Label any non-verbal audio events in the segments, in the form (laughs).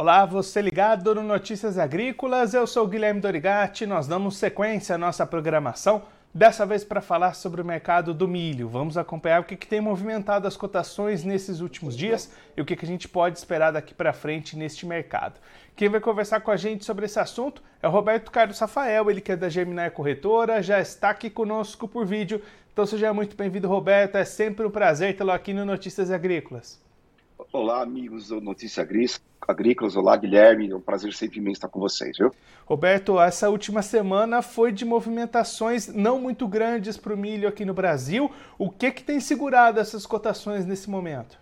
Olá, você ligado no Notícias Agrícolas, eu sou Guilherme Dorigatti, nós damos sequência à nossa programação, dessa vez para falar sobre o mercado do milho. Vamos acompanhar o que, que tem movimentado as cotações nesses últimos dias e o que, que a gente pode esperar daqui para frente neste mercado. Quem vai conversar com a gente sobre esse assunto é o Roberto Carlos Rafael, ele que é da Germinar Corretora, já está aqui conosco por vídeo. Então seja muito bem-vindo, Roberto, é sempre um prazer tê-lo aqui no Notícias Agrícolas. Olá, amigos do Notícia Agrícolas. Olá, Guilherme. É um prazer sempre imenso estar com vocês, viu? Roberto, essa última semana foi de movimentações não muito grandes para o milho aqui no Brasil. O que, que tem segurado essas cotações nesse momento?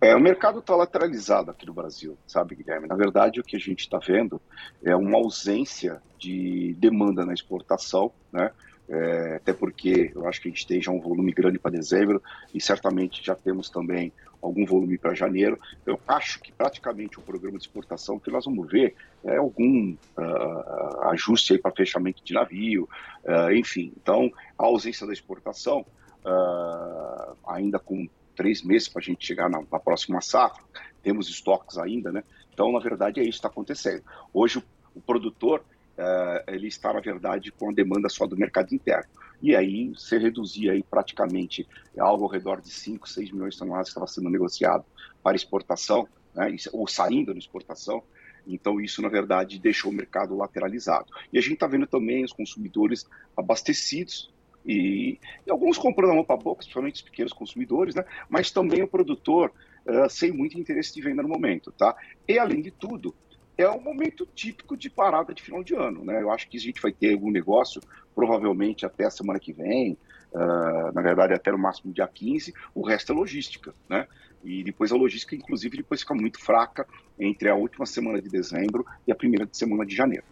É, o mercado está lateralizado aqui no Brasil, sabe, Guilherme? Na verdade, o que a gente está vendo é uma ausência de demanda na exportação, né? É, até porque eu acho que a gente tem já um volume grande para dezembro e certamente já temos também algum volume para janeiro. Eu acho que praticamente o programa de exportação que nós vamos ver é algum uh, ajuste aí para fechamento de navio, uh, enfim. Então, a ausência da exportação, uh, ainda com três meses para a gente chegar na, na, próxima safra, temos estoques ainda, né? Então, na verdade, é isso que está acontecendo. Hoje, o, o produtor uh, ele está, na verdade, com a demanda só do mercado interno. E aí você reduzia aí praticamente algo ao redor de 5, 6 milhões de toneladas que estava sendo negociado para exportação, né, ou saindo na exportação. Então, isso, na verdade, deixou o mercado lateralizado. E a gente está vendo também os consumidores abastecidos e, e, alguns comprando a mão para boca, principalmente os pequenos consumidores, né? mas também o produtor uh, sem muito interesse de venda no momento. Tá? E, além de tudo, é um momento típico de parada de final de ano. Né? Eu acho que a gente vai ter algum negócio, provavelmente até a semana que vem, uh, na verdade até no máximo dia 15, o resto é logística. Né? E depois a logística, inclusive, depois fica muito fraca entre a última semana de dezembro e a primeira semana de janeiro.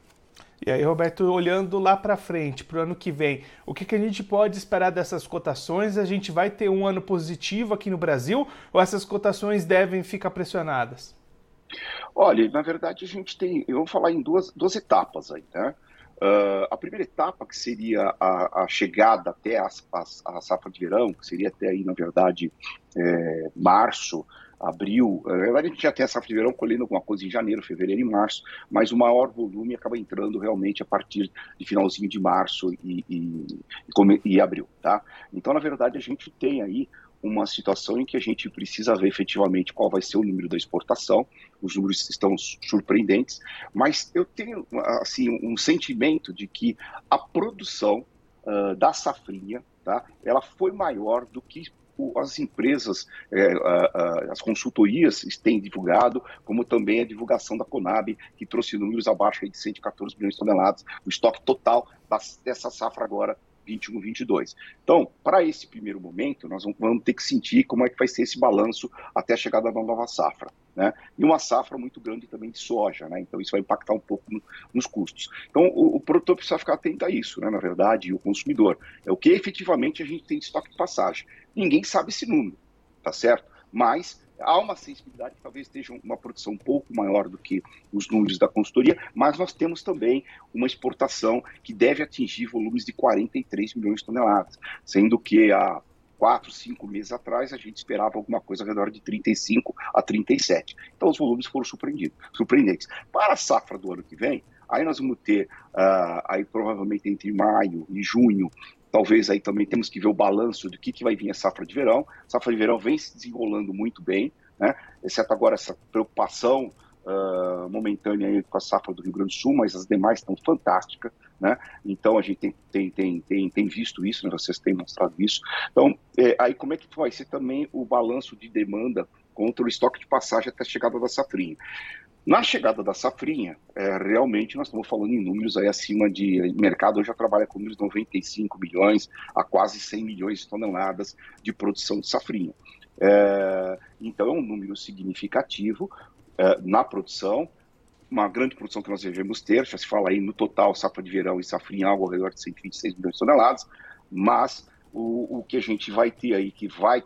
E aí, Roberto, olhando lá para frente, para o ano que vem, o que, que, a gente pode esperar dessas cotações? A gente vai ter um ano positivo aqui no Brasil ou essas cotações devem ficar pressionadas? Olha, na verdade a gente tem, eu vou falar em duas, duas etapas aí, né? Uh, a primeira etapa, que seria a, a chegada até a, a, a, safra de verão, que seria até aí, na verdade, é, março, abril. Na verdade, a gente já tem a safra de verão colhendo alguma coisa em janeiro, fevereiro e março, mas o maior volume acaba entrando realmente a partir de finalzinho de março e, e, e, e abril, tá? Então, na verdade, a gente tem aí uma situação em que a gente precisa ver efetivamente qual vai ser o número da exportação. Os números estão surpreendentes, mas eu tenho assim um sentimento de que a produção uh, da safrinha, tá, ela foi maior do que as empresas, é, as consultorias têm divulgado, como também a divulgação da Conab, que trouxe números abaixo de 114 milhões de toneladas, o estoque total dessa safra agora 21, 22. Então, para esse primeiro momento, nós vamos ter que sentir como é que vai ser esse balanço até a chegada da nova safra. Né? E uma safra muito grande também de soja, né? então isso vai impactar um pouco no, nos custos. Então, o, o, produtor precisa ficar atento a isso, né? na verdade, e o consumidor. É o que efetivamente a gente tem de estoque de passagem. Ninguém sabe esse número, tá certo? Mas há uma sensibilidade que talvez esteja uma produção um pouco maior do que os números da consultoria, mas nós temos também uma exportação que deve atingir volumes de 43 milhões de toneladas, sendo que há quatro, cinco meses atrás a gente esperava alguma coisa ao redor de 35 a 37. Então os volumes foram surpreendidos, surpreendentes. Para a safra do ano que vem, aí nós vamos ter, uh, aí provavelmente entre maio e junho, Talvez aí também temos que ver o balanço do que, que vai vir a safra de verão. A safra de verão vem se desenrolando muito bem, né? exceto agora essa preocupação uh, momentânea com a safra do Rio Grande do Sul, mas as demais estão fantásticas. Né? Então a gente tem, tem, tem, tem, tem visto isso, né? vocês têm mostrado isso. Então, é, aí como é que vai ser também o balanço de demanda contra o estoque de passagem até a chegada da safrinha? Na chegada da safrinha, é, realmente nós estamos falando em números aí acima de. O mercado já trabalha com números de 95 milhões a quase 100 milhões de toneladas de produção de safrinha. É, então é um número significativo é, na produção, uma grande produção que nós devemos ter, já se fala aí no total safra de verão e safrinha algo ao redor de 126 milhões de toneladas, mas o, o que a gente vai ter aí que vai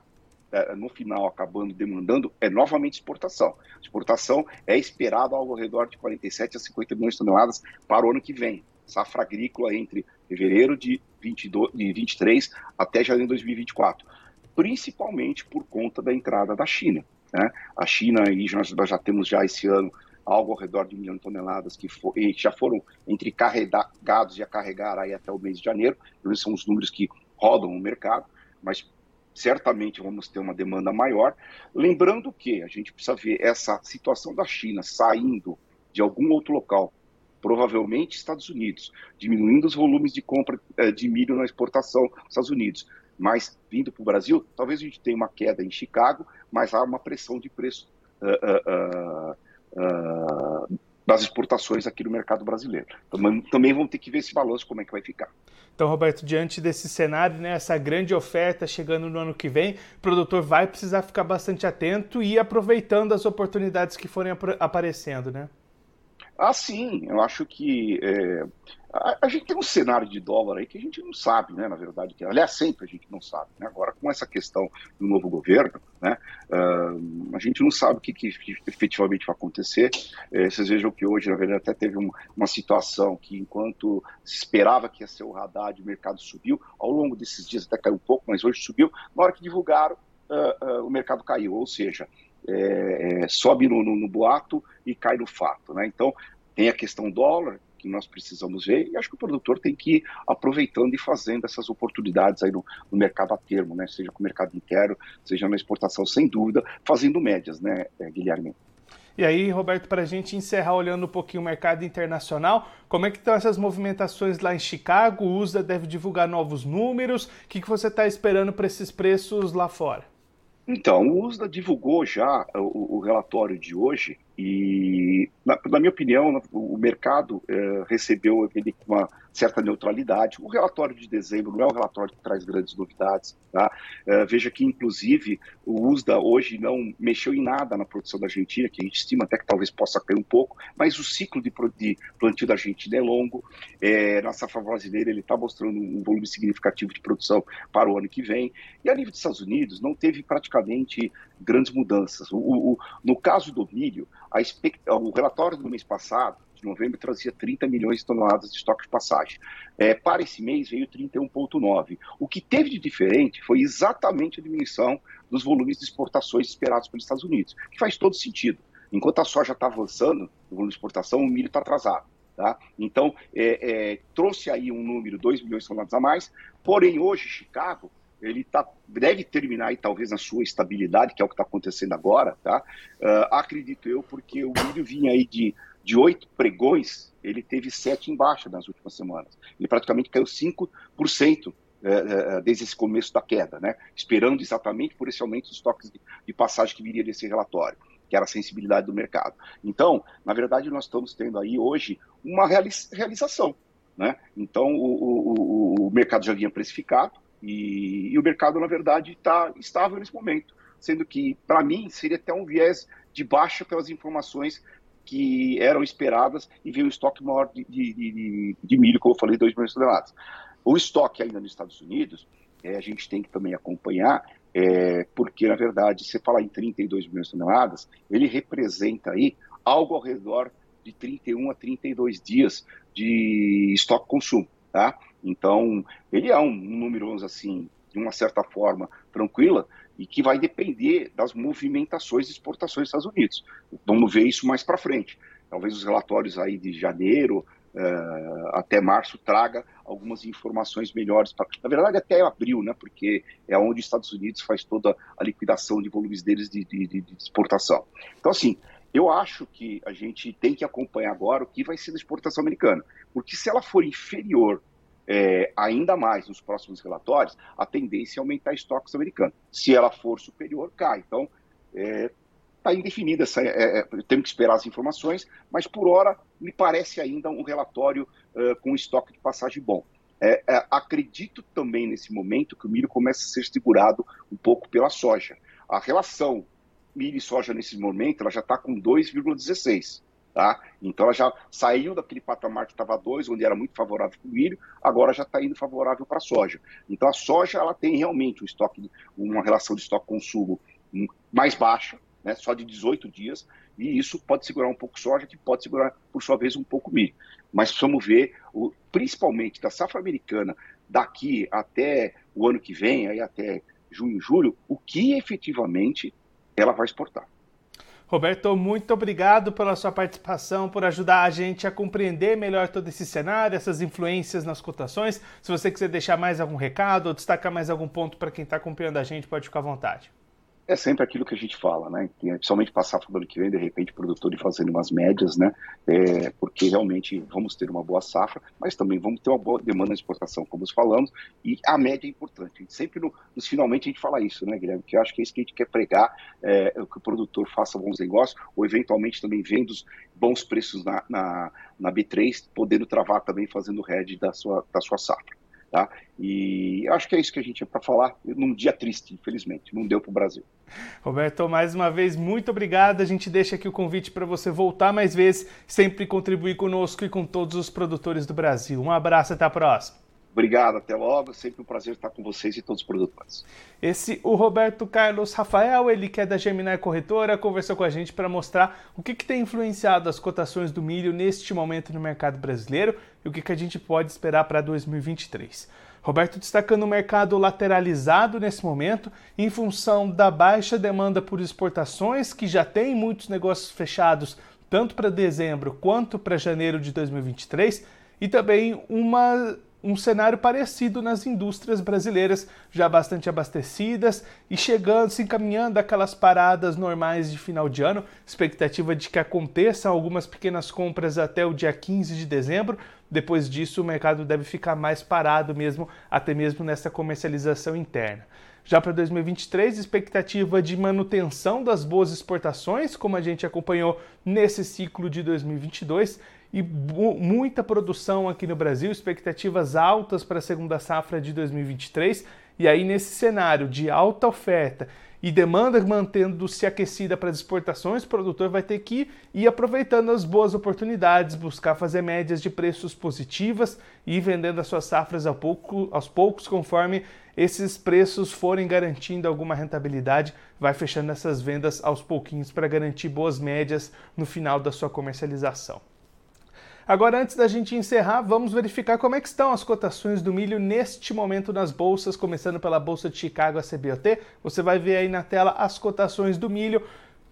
no final acabando demandando é novamente exportação. Exportação é esperado algo ao redor de 47 a 50 milhões de toneladas para o ano que vem. Safra agrícola entre fevereiro de, 22, de 23 até janeiro de 2024, principalmente por conta da entrada da China. Né? A China, e nós, nós já temos já esse ano algo ao redor de um milhão de toneladas que for, já foram entre carregados e a carregar aí até o mês de janeiro. Esses são os números que rodam o mercado, mas certamente vamos ter uma demanda maior. Lembrando que a gente precisa ver essa situação da China saindo de algum outro local, provavelmente Estados Unidos, diminuindo os volumes de compra eh, de milho na exportação dos Estados Unidos, mas vindo para o Brasil, talvez a gente tenha uma queda em Chicago, mas há uma pressão de preço uh, uh, uh, das exportações aqui no mercado brasileiro. Também, também vamos ter que ver esse balanço, como é que vai ficar. Então, Roberto, diante desse cenário, né, essa grande oferta chegando no ano que vem, o produtor vai precisar ficar bastante atento e aproveitando as oportunidades que forem ap aparecendo, né? Ah, sim, eu acho que é, a, a, gente tem um cenário de dólar aí que a gente não sabe, né, na verdade, que aliás sempre a gente não sabe, né? Agora com essa questão do novo governo, né, uh, a gente não sabe o que, que efetivamente vai acontecer. É, vocês vejam que hoje, na verdade, até teve uma, uma situação que enquanto se esperava que ia ser o radar, o mercado subiu, ao longo desses dias até caiu um pouco, mas hoje subiu. Na hora que divulgaram, uh, o mercado caiu, ou seja, é, é, sobe no, no, no, boato e cai no fato. Né? Então, tem a questão dólar, que nós precisamos ver, e acho que o produtor tem que ir aproveitando e fazendo essas oportunidades aí no, no mercado a termo, né? seja com o mercado interno, seja na exportação, sem dúvida, fazendo médias, né, é, Guilherme? E aí, Roberto, para a gente encerrar olhando um pouquinho o mercado internacional, como é que estão essas movimentações lá em Chicago? O USA deve divulgar novos números. O que, que você está esperando para esses preços lá fora? Então, o USDA divulgou já o, o relatório de hoje e, na, na minha opinião, o mercado é, recebeu ele uma certa neutralidade. O relatório de dezembro não é um relatório que traz grandes novidades. Tá? É, veja que, inclusive, o USDA hoje não mexeu em nada na produção da Argentina, que a gente estima até que talvez possa cair um pouco, mas o ciclo de, de plantio da Argentina é longo. É, na safra brasileira, ele está mostrando um volume significativo de produção para o ano que vem. E a nível dos Estados Unidos, não teve praticamente grandes mudanças. O, o, no caso do milho, o relatório do mês passado de novembro trazia 30 milhões de toneladas de estoque de passagem. É, para esse mês veio 31,9. O que teve de diferente foi exatamente a diminuição dos volumes de exportações esperados pelos Estados Unidos, que faz todo sentido. Enquanto a soja está avançando, o volume de exportação, o milho está atrasado. Tá? Então, é, é, trouxe aí um número, 2 milhões de toneladas a mais, porém, hoje, Chicago, ele tá, deve terminar aí, talvez na sua estabilidade, que é o que está acontecendo agora, tá? Uh, acredito eu, porque o milho vinha aí de de oito pregões, ele teve sete em baixa nas últimas semanas. Ele praticamente caiu 5% é, é, desde esse começo da queda, né? esperando exatamente por esse aumento dos estoques de, de passagem que viria desse relatório, que era a sensibilidade do mercado. Então, na verdade, nós estamos tendo aí hoje uma realização. Né? Então, o, o, o mercado já vinha precificado e, e o mercado, na verdade, está estável nesse momento, sendo que, para mim, seria até um viés de baixa pelas informações que eram esperadas e veio o estoque maior de, de, de, de milho, como eu falei, 2 milhões de toneladas. O estoque ainda nos Estados Unidos, é, a gente tem que também acompanhar, é, porque, na verdade, se falar em 32 milhões de toneladas, ele representa aí algo ao redor de 31 a 32 dias de estoque consumo, tá? Então, ele é um, número, assim, de uma certa forma tranquila, e que vai depender das movimentações de exportações dos Estados Unidos. Vamos ver isso mais para frente. Talvez os relatórios aí de janeiro uh, até março traga algumas informações melhores. Pra, na verdade, até abril, né? Porque é onde os Estados Unidos faz toda a liquidação de volumes deles de, de, de exportação. Então, assim, eu acho que a gente tem que acompanhar agora o que vai ser da exportação americana, porque se ela for inferior é, ainda mais nos próximos relatórios, a tendência é aumentar estoques americanos. Se ela for superior, cai. Então, está é, tá indefinida, essa, é, é, temos que esperar as informações, mas por hora me parece ainda um relatório com estoque de passagem bom. É, é, acredito também nesse momento que o milho começa a ser segurado um pouco pela soja. A relação milho e soja nesse momento ela já está com 2,16. Tá? Então ela já saiu daquele patamar que estava 2, onde era muito favorável para o milho, agora já está indo favorável para a soja. Então a soja ela tem realmente um estoque, uma relação de estoque-consumo mais baixa, né, só de 18 dias, e isso pode segurar um pouco soja, que pode segurar, por sua vez, um pouco milho. Mas precisamos ver, o, principalmente da safra americana, daqui até o ano que vem, aí até junho, julho, o que efetivamente ela vai exportar. Roberto, muito obrigado pela sua participação, por ajudar a gente a compreender melhor todo esse cenário, essas influências nas cotações. Se você quiser deixar mais algum recado ou destacar mais algum ponto para quem está acompanhando a gente, pode ficar à vontade é sempre aquilo que a gente fala, né? Que, principalmente passar para o ano que vem, de repente, produtor e fazendo umas médias, né? É, porque realmente vamos ter uma boa safra, mas também vamos ter uma boa demanda de exportação, como falamos, e a média é importante. Sempre, no, finalmente, a gente fala isso, né, Guilherme? Que eu acho que é isso que a gente quer pregar, é, é que o produtor faça bons negócios, ou eventualmente também vendo os bons preços na, na, na B3, podendo travar também fazendo head da sua, da sua safra. Tá? E acho que é isso que a gente é para falar num dia triste, infelizmente. Não deu para o Brasil. (laughs) Roberto, mais uma vez, muito obrigado. A gente deixa aqui o convite para você voltar mais vezes, sempre contribuir conosco e com todos os produtores do Brasil. Um abraço, até a próxima. Obrigado, até logo. Sempre um prazer estar com vocês e todos os produtores. Esse, o Roberto Carlos Rafael, ele que é da Gemini Corretora, conversou com a gente para mostrar o que, que, tem influenciado as cotações do milho neste momento no mercado brasileiro e o que, que a gente pode esperar para 2023. Roberto destacando o mercado lateralizado nesse momento, em função da baixa demanda por exportações, que já tem muitos negócios fechados, tanto para dezembro quanto para janeiro de 2023, e também uma um cenário parecido nas indústrias brasileiras, já bastante abastecidas e chegando, se encaminhando aquelas paradas normais de final de ano. Expectativa de que aconteçam algumas pequenas compras até o dia 15 de dezembro. Depois disso, o mercado deve ficar mais parado mesmo, até mesmo nessa comercialização interna. Já para 2023, expectativa de manutenção das boas exportações, como a gente acompanhou nesse ciclo de 2022 e muita produção aqui no Brasil, expectativas altas para a segunda safra de 2023. E aí, nesse cenário de alta oferta e demanda mantendo-se aquecida para as exportações, o produtor vai ter que ir aproveitando as boas oportunidades, buscar fazer médias de preços positivas e ir vendendo as suas safras pouco, aos poucos, conforme esses preços forem garantindo alguma rentabilidade, vai fechando essas vendas aos pouquinhos para garantir boas médias no final da sua comercialização. Agora, antes da gente encerrar, vamos verificar como é que estão as cotações do milho neste momento nas bolsas, começando pela Bolsa de Chicago, a CBOT. Você vai ver aí na tela as cotações do milho.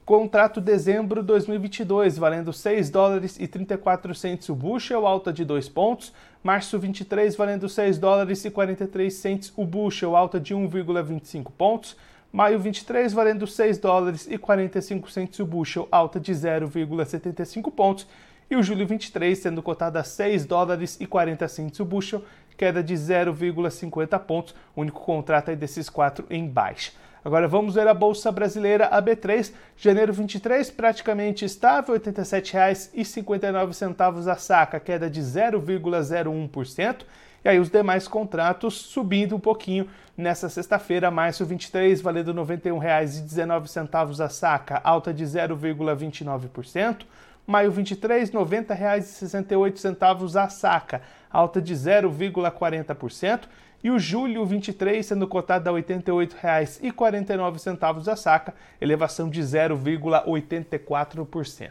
Contrato dezembro 2022, valendo 6 dólares e 34 centes o bushel, alta de 2 pontos. Março 23, valendo 6 dólares e 43 centes o bushel, alta de 1,25 pontos. Maio 23, valendo 6 dólares e 45 centes o bushel, alta de 0,75 pontos e o julho 23 sendo cotado a 6 dólares e 40 centos o bushel, queda de 0,50 pontos, único contrato aí desses quatro em baixa. Agora vamos ver a bolsa brasileira a B3, janeiro 23 praticamente estável, R$ 87,59 a saca, queda de 0,01%. E aí os demais contratos subindo um pouquinho nessa sexta-feira, março 23, valendo R$ 91,19 a saca, alta de 0,29%. Maio 23, R$ 90,68 a saca, alta de 0,40%. E o julho 23 sendo cotado a R$ 88,49 a saca, elevação de 0,84%.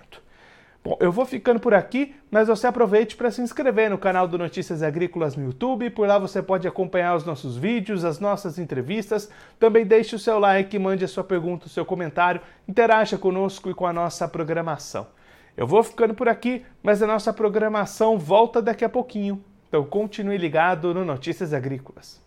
Bom, eu vou ficando por aqui, mas você aproveite para se inscrever no canal do Notícias Agrícolas no YouTube. Por lá você pode acompanhar os nossos vídeos, as nossas entrevistas. Também deixe o seu like, mande a sua pergunta, o seu comentário, interaja conosco e com a nossa programação. Eu vou ficando por aqui, mas a nossa programação volta daqui a pouquinho. Então continue ligado no Notícias Agrícolas.